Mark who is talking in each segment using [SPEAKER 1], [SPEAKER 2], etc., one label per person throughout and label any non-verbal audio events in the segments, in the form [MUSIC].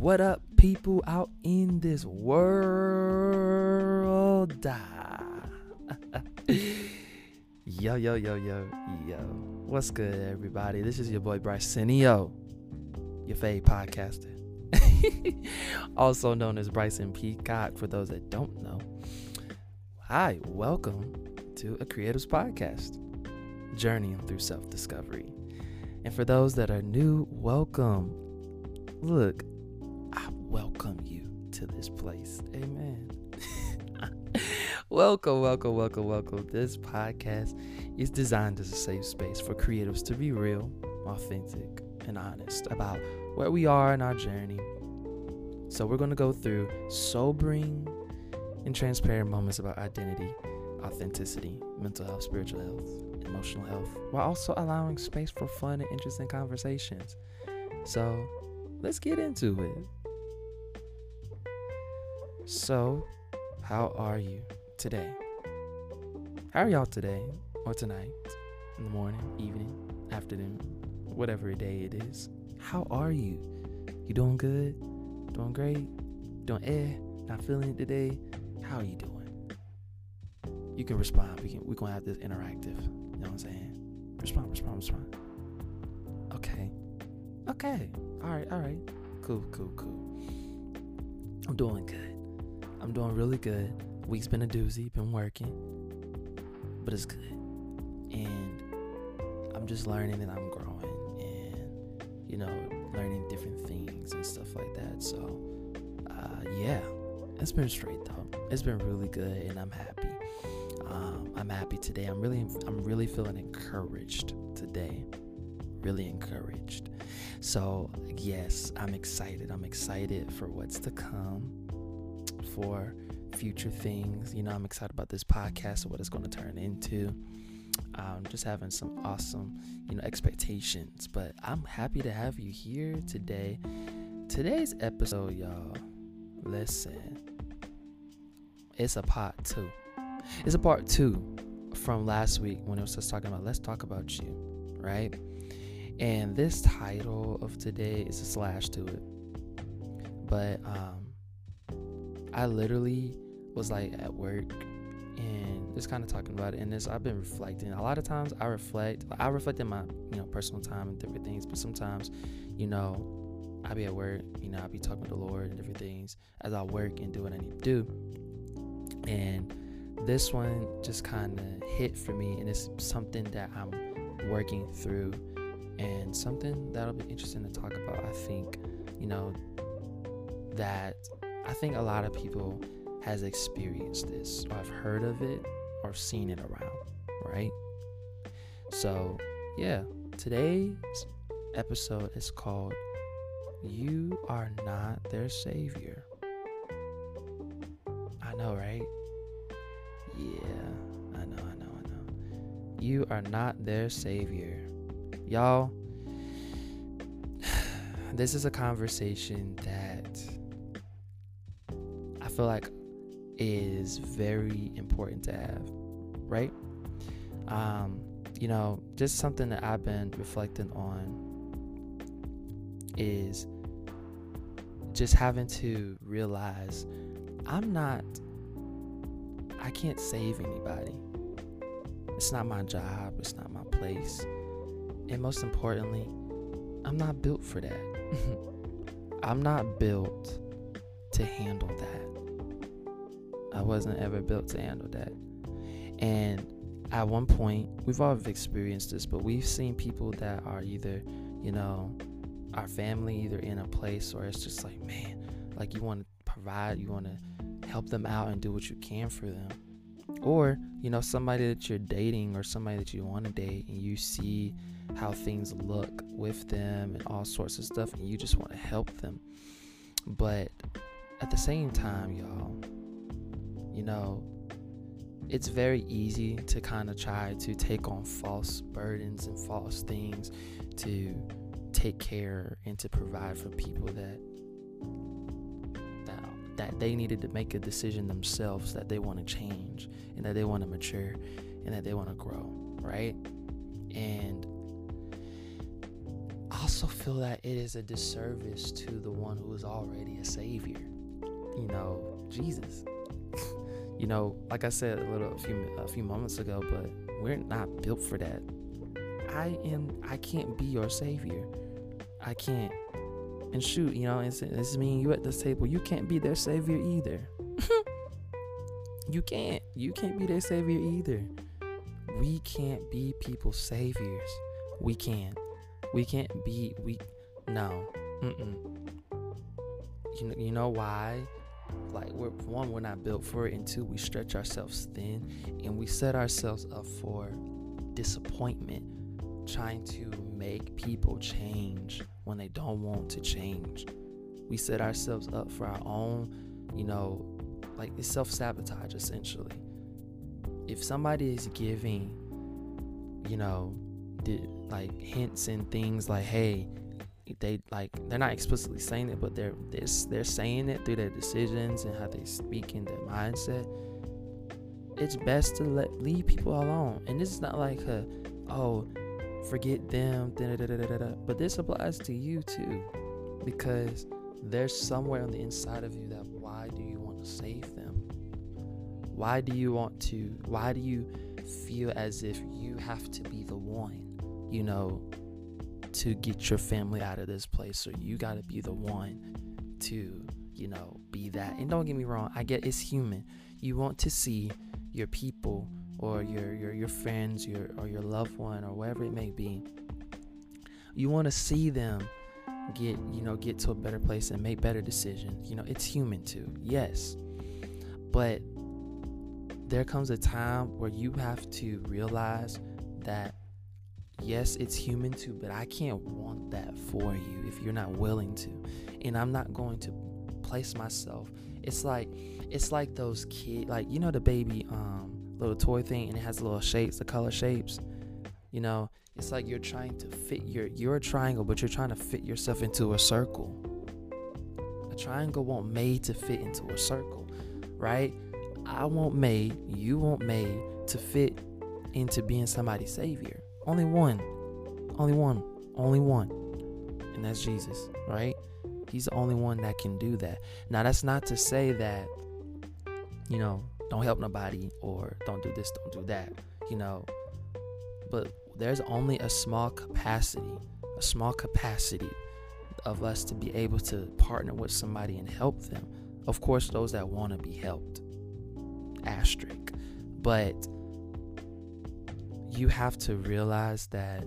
[SPEAKER 1] What up, people out in this world? [LAUGHS] yo, yo, yo, yo, yo. What's good, everybody? This is your boy Bryson Yo, your fave podcaster. [LAUGHS] also known as Bryson Peacock, for those that don't know. Hi, welcome to a Creatives Podcast, journeying through self discovery. And for those that are new, welcome. Look, welcome you to this place. Amen. [LAUGHS] welcome, welcome, welcome, welcome. This podcast is designed as a safe space for creatives to be real, authentic, and honest about where we are in our journey. So, we're going to go through sobering and transparent moments about identity, authenticity, mental health, spiritual health, emotional health, while also allowing space for fun and interesting conversations. So, let's get into it. So, how are you today? How are y'all today or tonight, in the morning, evening, afternoon, whatever day it is? How are you? You doing good? Doing great? Doing eh? Not feeling it today? How are you doing? You can respond. We can. We're gonna have this interactive. You know what I'm saying? Respond. Respond. Respond. Okay. Okay. All right. All right. Cool. Cool. Cool. I'm doing good. I'm doing really good. Week's been a doozy, been working, but it's good. And I'm just learning and I'm growing and, you know, learning different things and stuff like that. So, uh, yeah, it's been straight though. It's been really good and I'm happy. Um, I'm happy today. I'm really, I'm really feeling encouraged today. Really encouraged. So, yes, I'm excited. I'm excited for what's to come for future things. You know, I'm excited about this podcast and what it's going to turn into. Um, just having some awesome, you know, expectations. But I'm happy to have you here today. Today's episode, y'all, listen, it's a part two. It's a part two from last week when it was just talking about let's talk about you, right? And this title of today is a slash to it. But um I literally was like at work and just kind of talking about it and this I've been reflecting. A lot of times I reflect I reflect in my, you know, personal time and different things, but sometimes, you know, I be at work, you know, I be talking to the Lord and different things as I work and do what I need to do. And this one just kind of hit for me and it's something that I'm working through and something that'll be interesting to talk about. I think, you know, that I think a lot of people has experienced this or have heard of it or seen it around, right? So, yeah, today's episode is called You Are Not Their Savior. I know, right? Yeah, I know, I know, I know. You are not their savior. Y'all, [SIGHS] this is a conversation that feel like is very important to have, right? Um, you know, just something that I've been reflecting on is just having to realize I'm not, I can't save anybody. It's not my job, it's not my place. And most importantly, I'm not built for that. [LAUGHS] I'm not built to handle that. I wasn't ever built to handle that. And at one point, we've all experienced this, but we've seen people that are either, you know, our family either in a place or it's just like, man, like you want to provide, you want to help them out and do what you can for them. Or, you know, somebody that you're dating or somebody that you want to date and you see how things look with them and all sorts of stuff and you just want to help them. But at the same time, y'all, you know, it's very easy to kind of try to take on false burdens and false things to take care and to provide for people that that that they needed to make a decision themselves that they want to change and that they want to mature and that they want to grow, right? And I'll also feel that it is a disservice to the one who is already a savior. You know, Jesus. You know, like I said a little a few a few moments ago, but we're not built for that. I am I can't be your savior. I can't. And shoot, you know, it's, it's me and you at this table. You can't be their savior either. [LAUGHS] you can't. You can't be their savior either. We can't be people's saviors. We can't. We can't be we no. Mm-mm. You know, you know why? Like we're one, we're not built for it, and two, we stretch ourselves thin and we set ourselves up for disappointment trying to make people change when they don't want to change. We set ourselves up for our own, you know, like it's self sabotage essentially. If somebody is giving, you know, like hints and things like, hey, they like they're not explicitly saying it, but they're they're, they're saying it through their decisions and how they speak in their mindset. It's best to let leave people alone, and this is not like a oh forget them, but this applies to you too, because there's somewhere on the inside of you that why do you want to save them? Why do you want to? Why do you feel as if you have to be the one, you know, to get your family out of this place, So you got to be the one to, you know, be that? And don't get me wrong, I get it's human. You want to see your people or your your your friends, your or your loved one or whatever it may be. You want to see them get, you know, get to a better place and make better decisions. You know, it's human too. Yes. But there comes a time where you have to realize that yes, it's human too, but I can't want that for you if you're not willing to. And I'm not going to place myself. It's like it's like those kid like you know the baby um little toy thing and it has little shapes, the color shapes. You know, it's like you're trying to fit your you're a triangle, but you're trying to fit yourself into a circle. A triangle won't made to fit into a circle, right? I want made, you want made to fit into being somebody's savior. Only one. Only one. Only one. And that's Jesus, right? He's the only one that can do that. Now that's not to say that you know, don't help nobody or don't do this, don't do that, you know. But there's only a small capacity, a small capacity of us to be able to partner with somebody and help them. Of course, those that want to be helped, asterisk. But you have to realize that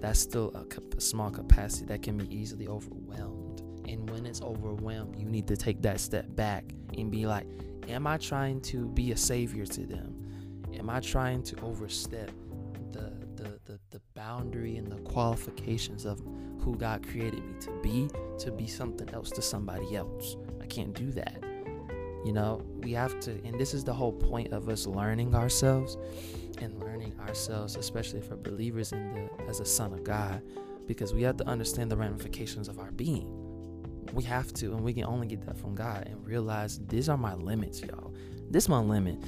[SPEAKER 1] that's still a, a small capacity that can be easily overwhelmed. And when it's overwhelmed, you need to take that step back and be like, Am I trying to be a savior to them? Am I trying to overstep the, the, the, the boundary and the qualifications of who God created me to be, to be something else to somebody else? I can't do that. You know, we have to, and this is the whole point of us learning ourselves and learning ourselves, especially for believers in the as a son of God, because we have to understand the ramifications of our being. We have to, and we can only get that from God and realize these are my limits, y'all. This is my limit.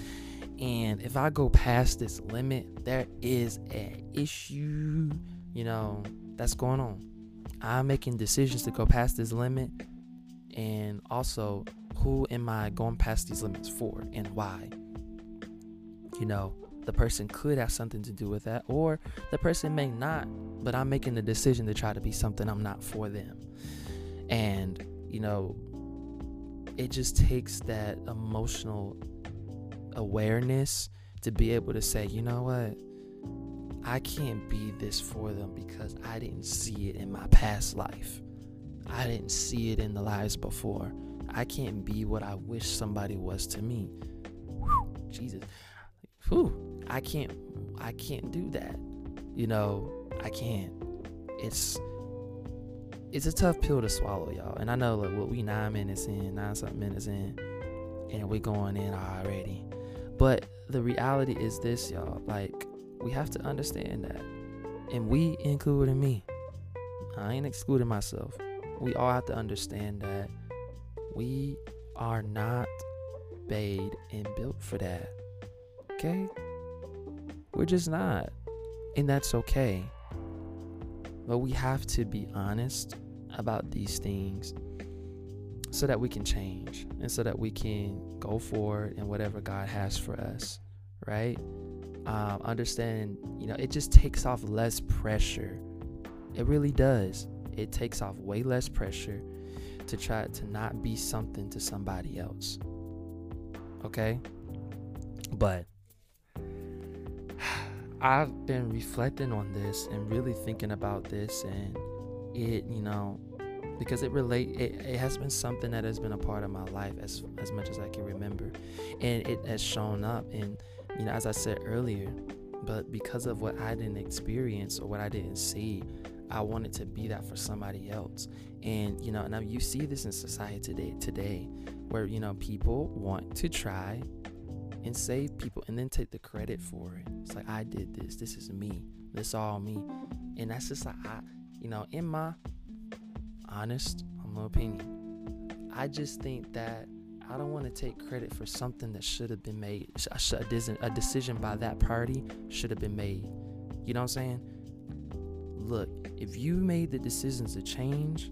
[SPEAKER 1] And if I go past this limit, there is an issue, you know, that's going on. I'm making decisions to go past this limit. And also, who am I going past these limits for and why? You know, the person could have something to do with that, or the person may not, but I'm making the decision to try to be something I'm not for them. And, you know, it just takes that emotional awareness to be able to say, you know what? I can't be this for them because I didn't see it in my past life. I didn't see it in the lives before. I can't be what I wish somebody was to me. Whew, Jesus. Whew, I can't I can't do that. You know, I can't. It's it's a tough pill to swallow, y'all. And I know like what we nine minutes in, nine something minutes in, and we going in already. But the reality is this, y'all. Like we have to understand that, and we including me. I ain't excluding myself. We all have to understand that we are not made and built for that. Okay? We're just not. And that's okay. but we have to be honest about these things so that we can change and so that we can go forward in whatever God has for us, right? Um, understand, you know, it just takes off less pressure. It really does. It takes off way less pressure to try to not be something to somebody else. Okay? But I've been reflecting on this and really thinking about this and it, you know, because it relate it, it has been something that has been a part of my life as as much as I can remember. And it has shown up and you know, as I said earlier, but because of what I didn't experience or what I didn't see, I wanted to be that for somebody else. And you know, now you see this in society today today where you know people want to try and save people and then take the credit for it. It's like I did this. This is me. This all me. And that's just like I you know, in my honest, humble opinion, I just think that I don't want to take credit for something that should have been made. A decision by that party should have been made. You know what I'm saying? Look, if you made the decisions to change,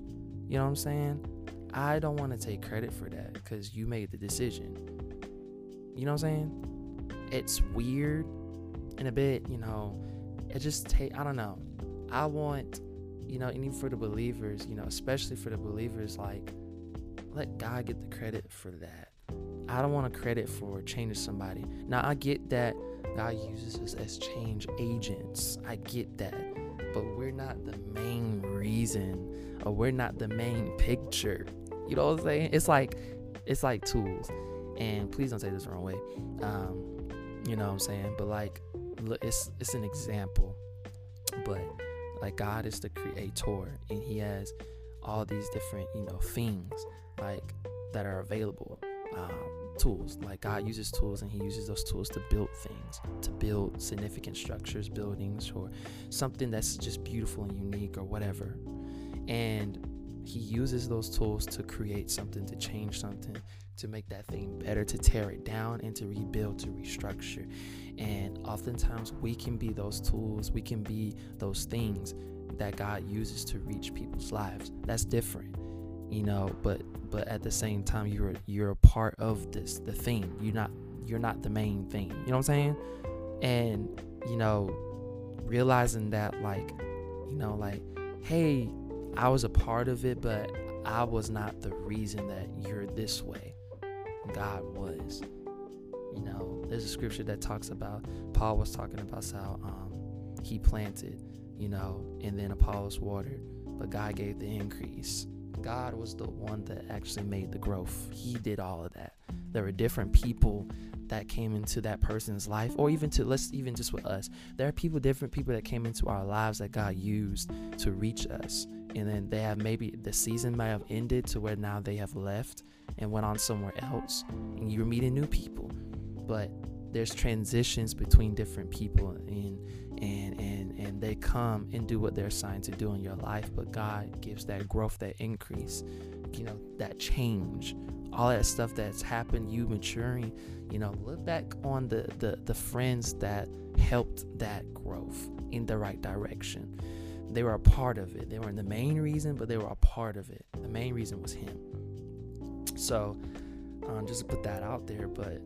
[SPEAKER 1] you know what I'm saying? I don't want to take credit for that because you made the decision. You know what I'm saying? It's weird and a bit, you know, it just take I don't know. I want you know, and even for the believers, you know, especially for the believers, like, let God get the credit for that. I don't want a credit for changing somebody. Now, I get that God uses us as change agents. I get that. But we're not the main reason, or we're not the main picture. You know what I'm saying? It's like, it's like tools. And please don't take this the wrong way. Um, you know what I'm saying? But like, it's it's an example. But like God is the creator and he has all these different, you know, things like that are available. Um, tools like God uses tools and he uses those tools to build things, to build significant structures, buildings, or something that's just beautiful and unique or whatever. And he uses those tools to create something, to change something, to make that thing better, to tear it down and to rebuild, to restructure. And oftentimes we can be those tools, we can be those things that God uses to reach people's lives. That's different, you know, but but at the same time you're you're a part of this the thing. You're not you're not the main thing. You know what I'm saying? And you know, realizing that like, you know, like, hey, I was a part of it, but I was not the reason that you're this way. God was. You know, there's a scripture that talks about Paul was talking about how um, he planted, you know, and then Apollos watered, but God gave the increase. God was the one that actually made the growth. He did all of that. There were different people that came into that person's life, or even to let's even just with us. There are people, different people that came into our lives that God used to reach us. And then they have maybe the season might have ended to where now they have left and went on somewhere else. And you were meeting new people. But there's transitions between different people and and and and they come and do what they're assigned to do in your life but god gives that growth that increase you know that change all that stuff that's happened you maturing you know look back on the the, the friends that helped that growth in the right direction they were a part of it they weren't the main reason but they were a part of it the main reason was him so um, just to put that out there but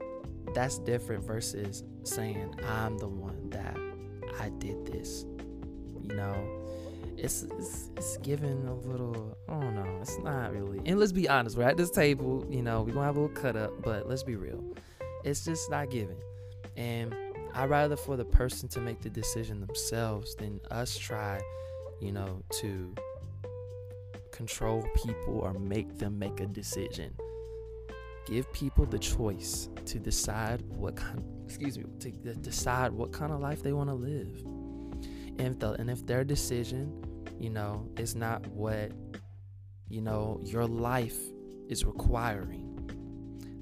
[SPEAKER 1] that's different versus saying i'm the one that i did this you know it's, it's it's given a little I don't know, it's not really. And let's be honest, we're at this table, you know, we're gonna have a little cut up, but let's be real. It's just not giving. And I'd rather for the person to make the decision themselves than us try, you know, to control people or make them make a decision. Give people the choice to decide what kind excuse me, to decide what kind of life they want to live. And if, the, and if their decision you know, it's not what, you know, your life is requiring,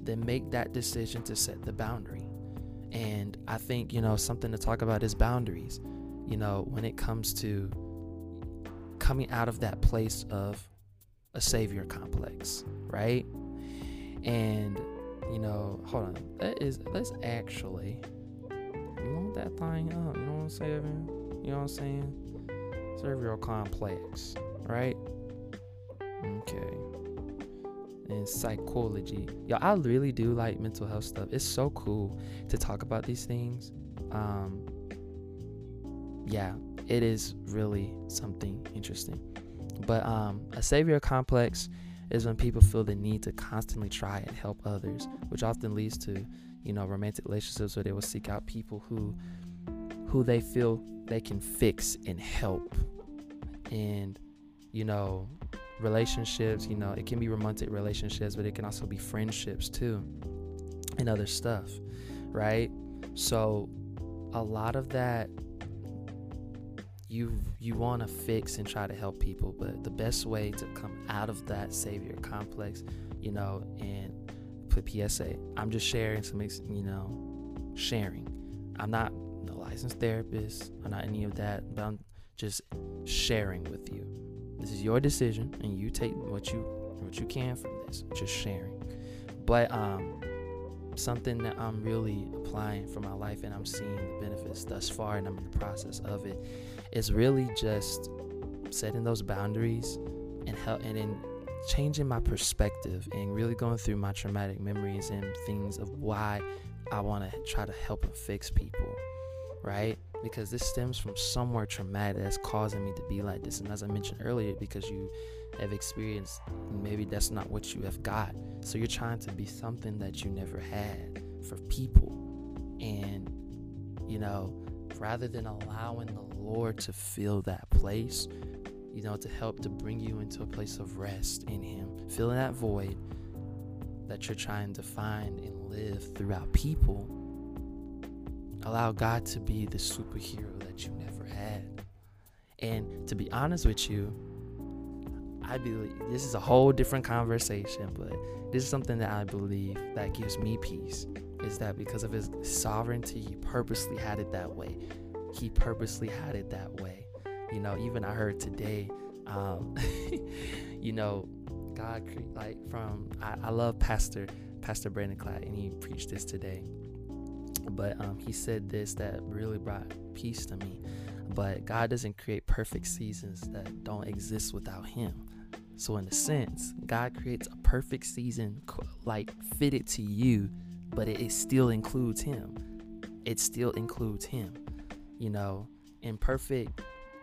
[SPEAKER 1] then make that decision to set the boundary. And I think, you know, something to talk about is boundaries. You know, when it comes to coming out of that place of a savior complex, right? And, you know, hold on. That is, let's actually load that thing up. You know what I'm saying? You know what I'm saying? Cerebral complex, right? Okay. And psychology. Yo, I really do like mental health stuff. It's so cool to talk about these things. Um, yeah, it is really something interesting. But um, a savior complex is when people feel the need to constantly try and help others, which often leads to, you know, romantic relationships where they will seek out people who who they feel they can fix and help. And, you know, relationships, you know, it can be romantic relationships, but it can also be friendships too and other stuff, right? So a lot of that you you want to fix and try to help people, but the best way to come out of that savior complex, you know, and put PSA, I'm just sharing some, you know, sharing. I'm not a licensed therapist. I'm not any of that, but I'm just sharing with you. This is your decision, and you take what you what you can from this. Just sharing. But um, something that I'm really applying for my life, and I'm seeing the benefits thus far, and I'm in the process of it is really just setting those boundaries and help and in changing my perspective and really going through my traumatic memories and things of why I want to try to help and fix people, right? Because this stems from somewhere traumatic that's causing me to be like this. And as I mentioned earlier, because you have experienced, maybe that's not what you have got. So you're trying to be something that you never had for people. And, you know, rather than allowing the Lord to fill that place, you know, to help to bring you into a place of rest in Him, filling that void that you're trying to find and live throughout people. Allow God to be the superhero that you never had. And to be honest with you, I believe this is a whole different conversation, but this is something that I believe that gives me peace is that because of his sovereignty, he purposely had it that way. He purposely had it that way. You know, even I heard today, um, [LAUGHS] you know, God, like from, I, I love Pastor, Pastor Brandon Clatt, and he preached this today. But um, he said this that really brought peace to me. But God doesn't create perfect seasons that don't exist without Him. So, in a sense, God creates a perfect season like fitted to you but it, it still includes him. It still includes him. You know, imperfect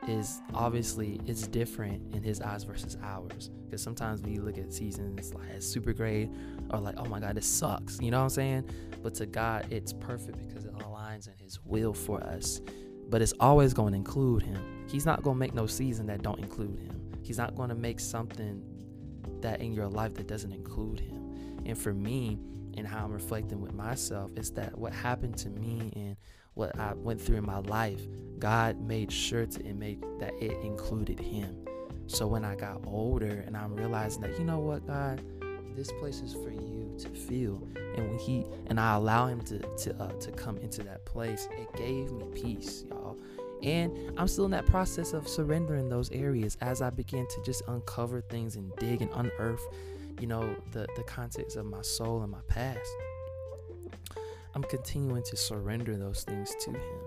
[SPEAKER 1] is obviously it's different in his eyes versus ours. Because sometimes we look at seasons like as super great or like, oh my God, this sucks. You know what I'm saying? But to God, it's perfect because it aligns in his will for us. But it's always going to include him. He's not going to make no season that don't include him. He's not going to make something that in your life that doesn't include him. And for me, and how I'm reflecting with myself is that what happened to me and what I went through in my life, God made sure to it made that it included him. So when I got older and I'm realizing that, you know what, God, this place is for you to feel. And when he and I allow him to to uh, to come into that place, it gave me peace, y'all. And I'm still in that process of surrendering those areas as I begin to just uncover things and dig and unearth you know, the, the context of my soul and my past. I'm continuing to surrender those things to Him,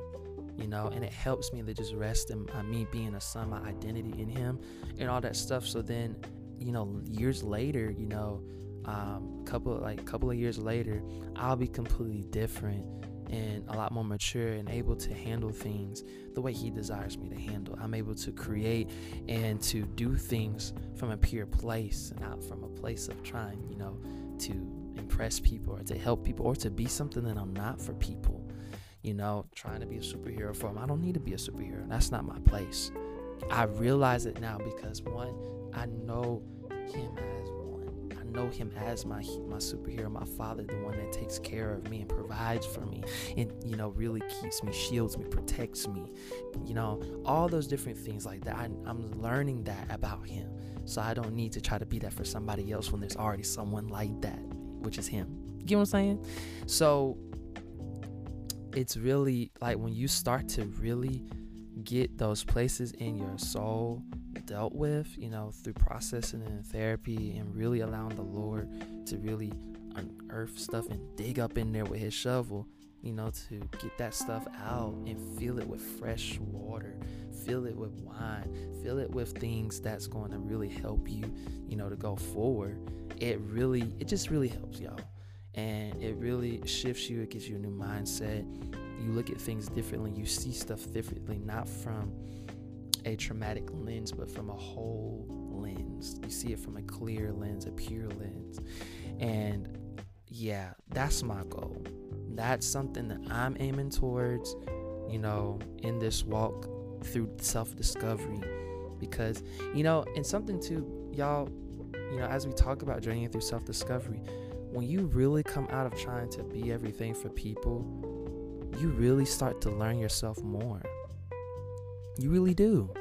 [SPEAKER 1] you know, and it helps me to just rest in uh, me being a son, my identity in Him, and all that stuff. So then, you know, years later, you know, um, couple like couple of years later, I'll be completely different and a lot more mature and able to handle things the way He desires me to handle. I'm able to create and to do things from a pure place, and not from a place of trying, you know, to impress people or to help people or to be something that I'm not for people. You know, trying to be a superhero for them. I don't need to be a superhero. That's not my place. I realize it now because one, I know Him as one. I know him as my my superhero, my father, the one that takes care of me and provides for me, and you know really keeps me, shields me, protects me, you know all those different things like that. I, I'm learning that about him, so I don't need to try to be that for somebody else when there's already someone like that, which is him. You get what I'm saying? So it's really like when you start to really get those places in your soul dealt with, you know, through processing and therapy and really allowing the Lord to really unearth stuff and dig up in there with his shovel, you know, to get that stuff out and fill it with fresh water, fill it with wine, fill it with things that's going to really help you, you know, to go forward. It really, it just really helps y'all. And it really shifts you, it gives you a new mindset. You look at things differently, you see stuff differently, not from a traumatic lens, but from a whole lens. You see it from a clear lens, a pure lens. And yeah, that's my goal. That's something that I'm aiming towards, you know, in this walk through self discovery. Because, you know, and something too, y'all, you know, as we talk about journeying through self discovery, when you really come out of trying to be everything for people, you really start to learn yourself more. You really do.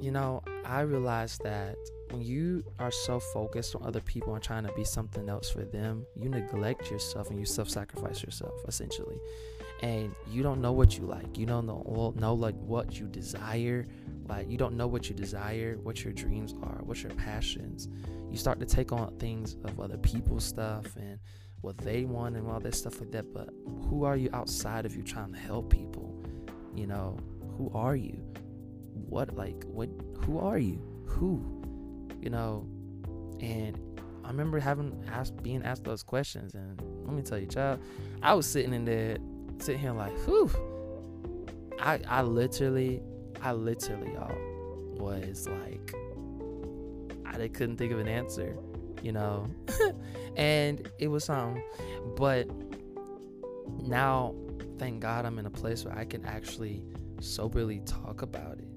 [SPEAKER 1] You know, I realized that when you are so focused on other people and trying to be something else for them, you neglect yourself and you self-sacrifice yourself essentially. And you don't know what you like. You don't know know like what you desire. Like you don't know what you desire, what your dreams are, what your passions. You start to take on things of other people's stuff and what they want and all that stuff like that. But who are you outside of you trying to help people? You know, who are you? What like what who are you? Who? you know, and I remember having asked, being asked those questions, and let me tell you, child, I was sitting in there, sitting here like, whew. I, I literally, I literally, y'all, was like, I couldn't think of an answer, you know, [LAUGHS] and it was um, but now, thank God, I'm in a place where I can actually soberly talk about it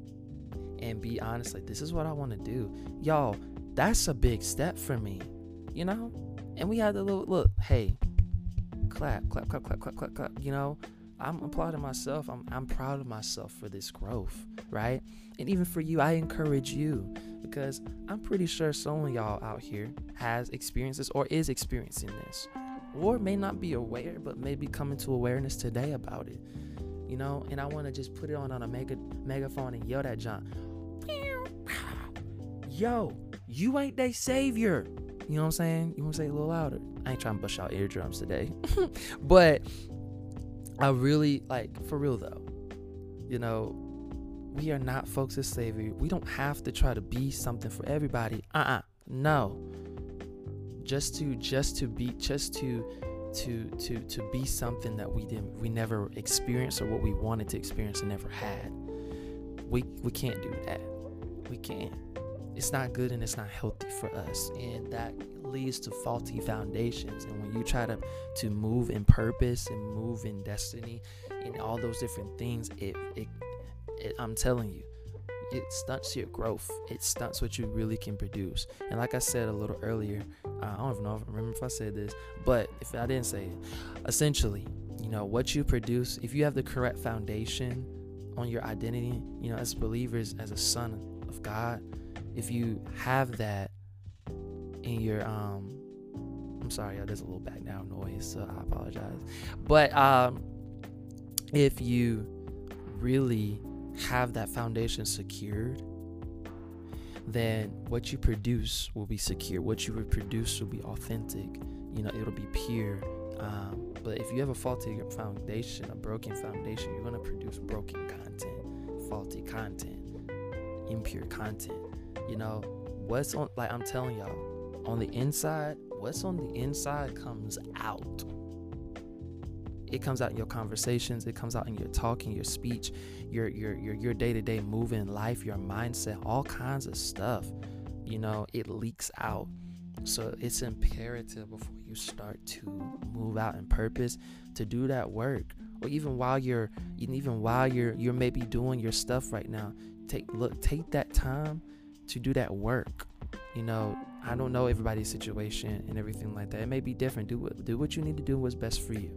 [SPEAKER 1] and be honest like this is what I want to do. Y'all, that's a big step for me. You know? And we had the little look, hey, clap, clap, clap, clap, clap, clap, clap. You know, I'm applauding myself. I'm I'm proud of myself for this growth, right? And even for you, I encourage you because I'm pretty sure some of y'all out here has experiences or is experiencing this. Or may not be aware, but may be coming to awareness today about it. You know, and I want to just put it on on a mega megaphone and yell that John yo, you ain't they savior. You know what I'm saying? You want to say it a little louder? I ain't trying to bust out eardrums today. [LAUGHS] but I really, like, for real though, you know, we are not folks as slavery. We don't have to try to be something for everybody. Uh uh No. Just to, just to be, just to, to, to, to be something that we didn't, we never experienced or what we wanted to experience and never had. We, we can't do that. We can't it's not good and it's not healthy for us and that leads to faulty foundations. And when you try to to move in purpose and move in destiny and all those different things it, it, it i'm telling you it stunts your growth. It stunts what you really can produce. And like i said a little earlier i don't even know if I remember if i said this but if i didn't say it essentially you know what you produce if you have the correct foundation on your identity you know as believers as a son of god if you have that in your um I'm sorry, there's a little background noise, so I apologize. But um if you really have that foundation secured, then what you produce will be secure. What you produce will be authentic. You know, it'll be pure. Um, but if you have a faulty foundation, a broken foundation, you're gonna produce broken content, faulty content, impure content. You know, what's on, like I'm telling y'all, on the inside, what's on the inside comes out. It comes out in your conversations, it comes out in your talking, your speech, your your your your day-to-day moving life, your mindset, all kinds of stuff. You know, it leaks out. So it's imperative before you start to move out in purpose to do that work. Or even while you're even while you're you're maybe doing your stuff right now, take look take that time to do that work. You know, I don't know everybody's situation and everything like that. It may be different. Do what do what you need to do what's best for you.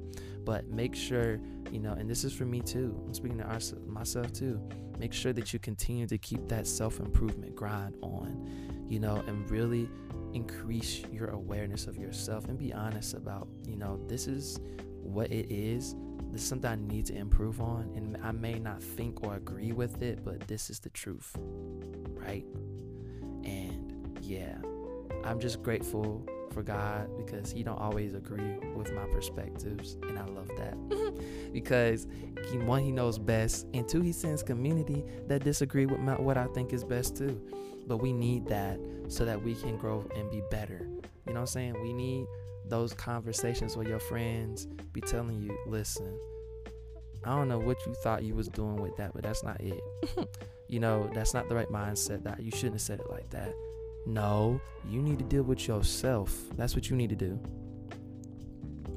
[SPEAKER 1] But make sure, you know, and this is for me too. I'm speaking to our, myself too. Make sure that you continue to keep that self-improvement grind on, you know, and really increase your awareness of yourself and be honest about, you know, this is what it is. This is something I need to improve on, and I may not think or agree with it, but this is the truth, right? And yeah, I'm just grateful for God because He don't always agree with my perspectives, and I love that [LAUGHS] because he, one He knows best, and two He sends community that disagree with my, what I think is best too. But we need that so that we can grow and be better. You know what I'm saying? We need those conversations where your friends be telling you, listen, I don't know what you thought you was doing with that, but that's not it. [LAUGHS] you know, that's not the right mindset. That you shouldn't have said it like that. No, you need to deal with yourself. That's what you need to do.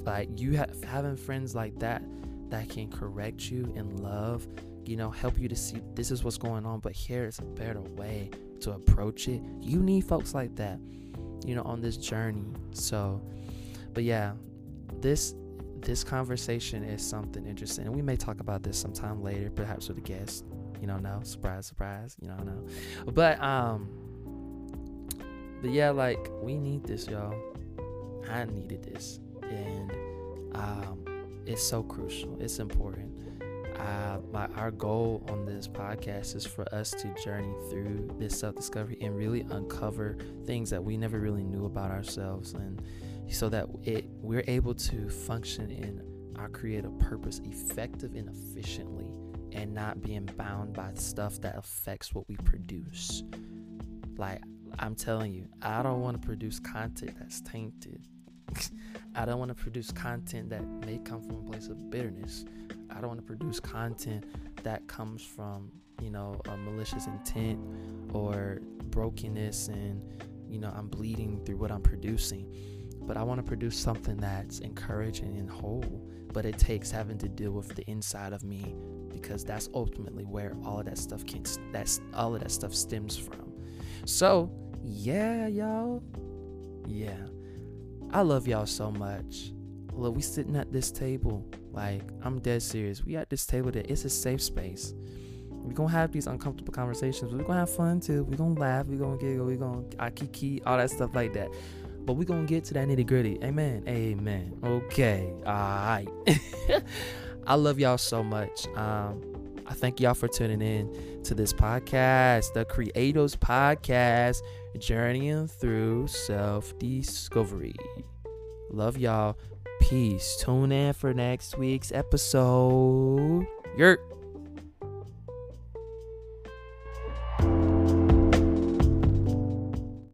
[SPEAKER 1] Like you have having friends like that that can correct you in love, you know, help you to see this is what's going on, but here is a better way to approach it. You need folks like that, you know, on this journey. So, but yeah, this this conversation is something interesting. And we may talk about this sometime later, perhaps with a guest. You know, no. Surprise, surprise. You know. But um but yeah, like we need this, y'all. I needed this. And um it's so crucial. It's important. Uh, my our goal on this podcast is for us to journey through this self discovery and really uncover things that we never really knew about ourselves. And so that it we're able to function in our creative purpose effective and efficiently and not being bound by stuff that affects what we produce. Like i'm telling you i don't want to produce content that's tainted. [LAUGHS] I don't want to produce content that may come from a place of bitterness i don't want to produce content that comes from you know a malicious intent or brokenness and you know i'm bleeding through what i'm producing but I want to produce something that's encouraging and whole. But it takes having to deal with the inside of me because that's ultimately where all of that stuff can that's all of that stuff stems from. So, yeah, y'all. Yeah. I love y'all so much. Look, we sitting at this table. Like, I'm dead serious. We at this table that it's a safe space. We're gonna have these uncomfortable conversations. We're gonna have fun too. We're gonna laugh. We're gonna giggle. We're gonna akiki, all that stuff like that. But we're to get to that nitty gritty. Amen. Amen. Okay. All right. [LAUGHS] I love y'all so much. Um, I thank y'all for tuning in to this podcast, the Creators Podcast, journeying through self discovery. Love y'all. Peace. Tune in for next week's episode. Yurt.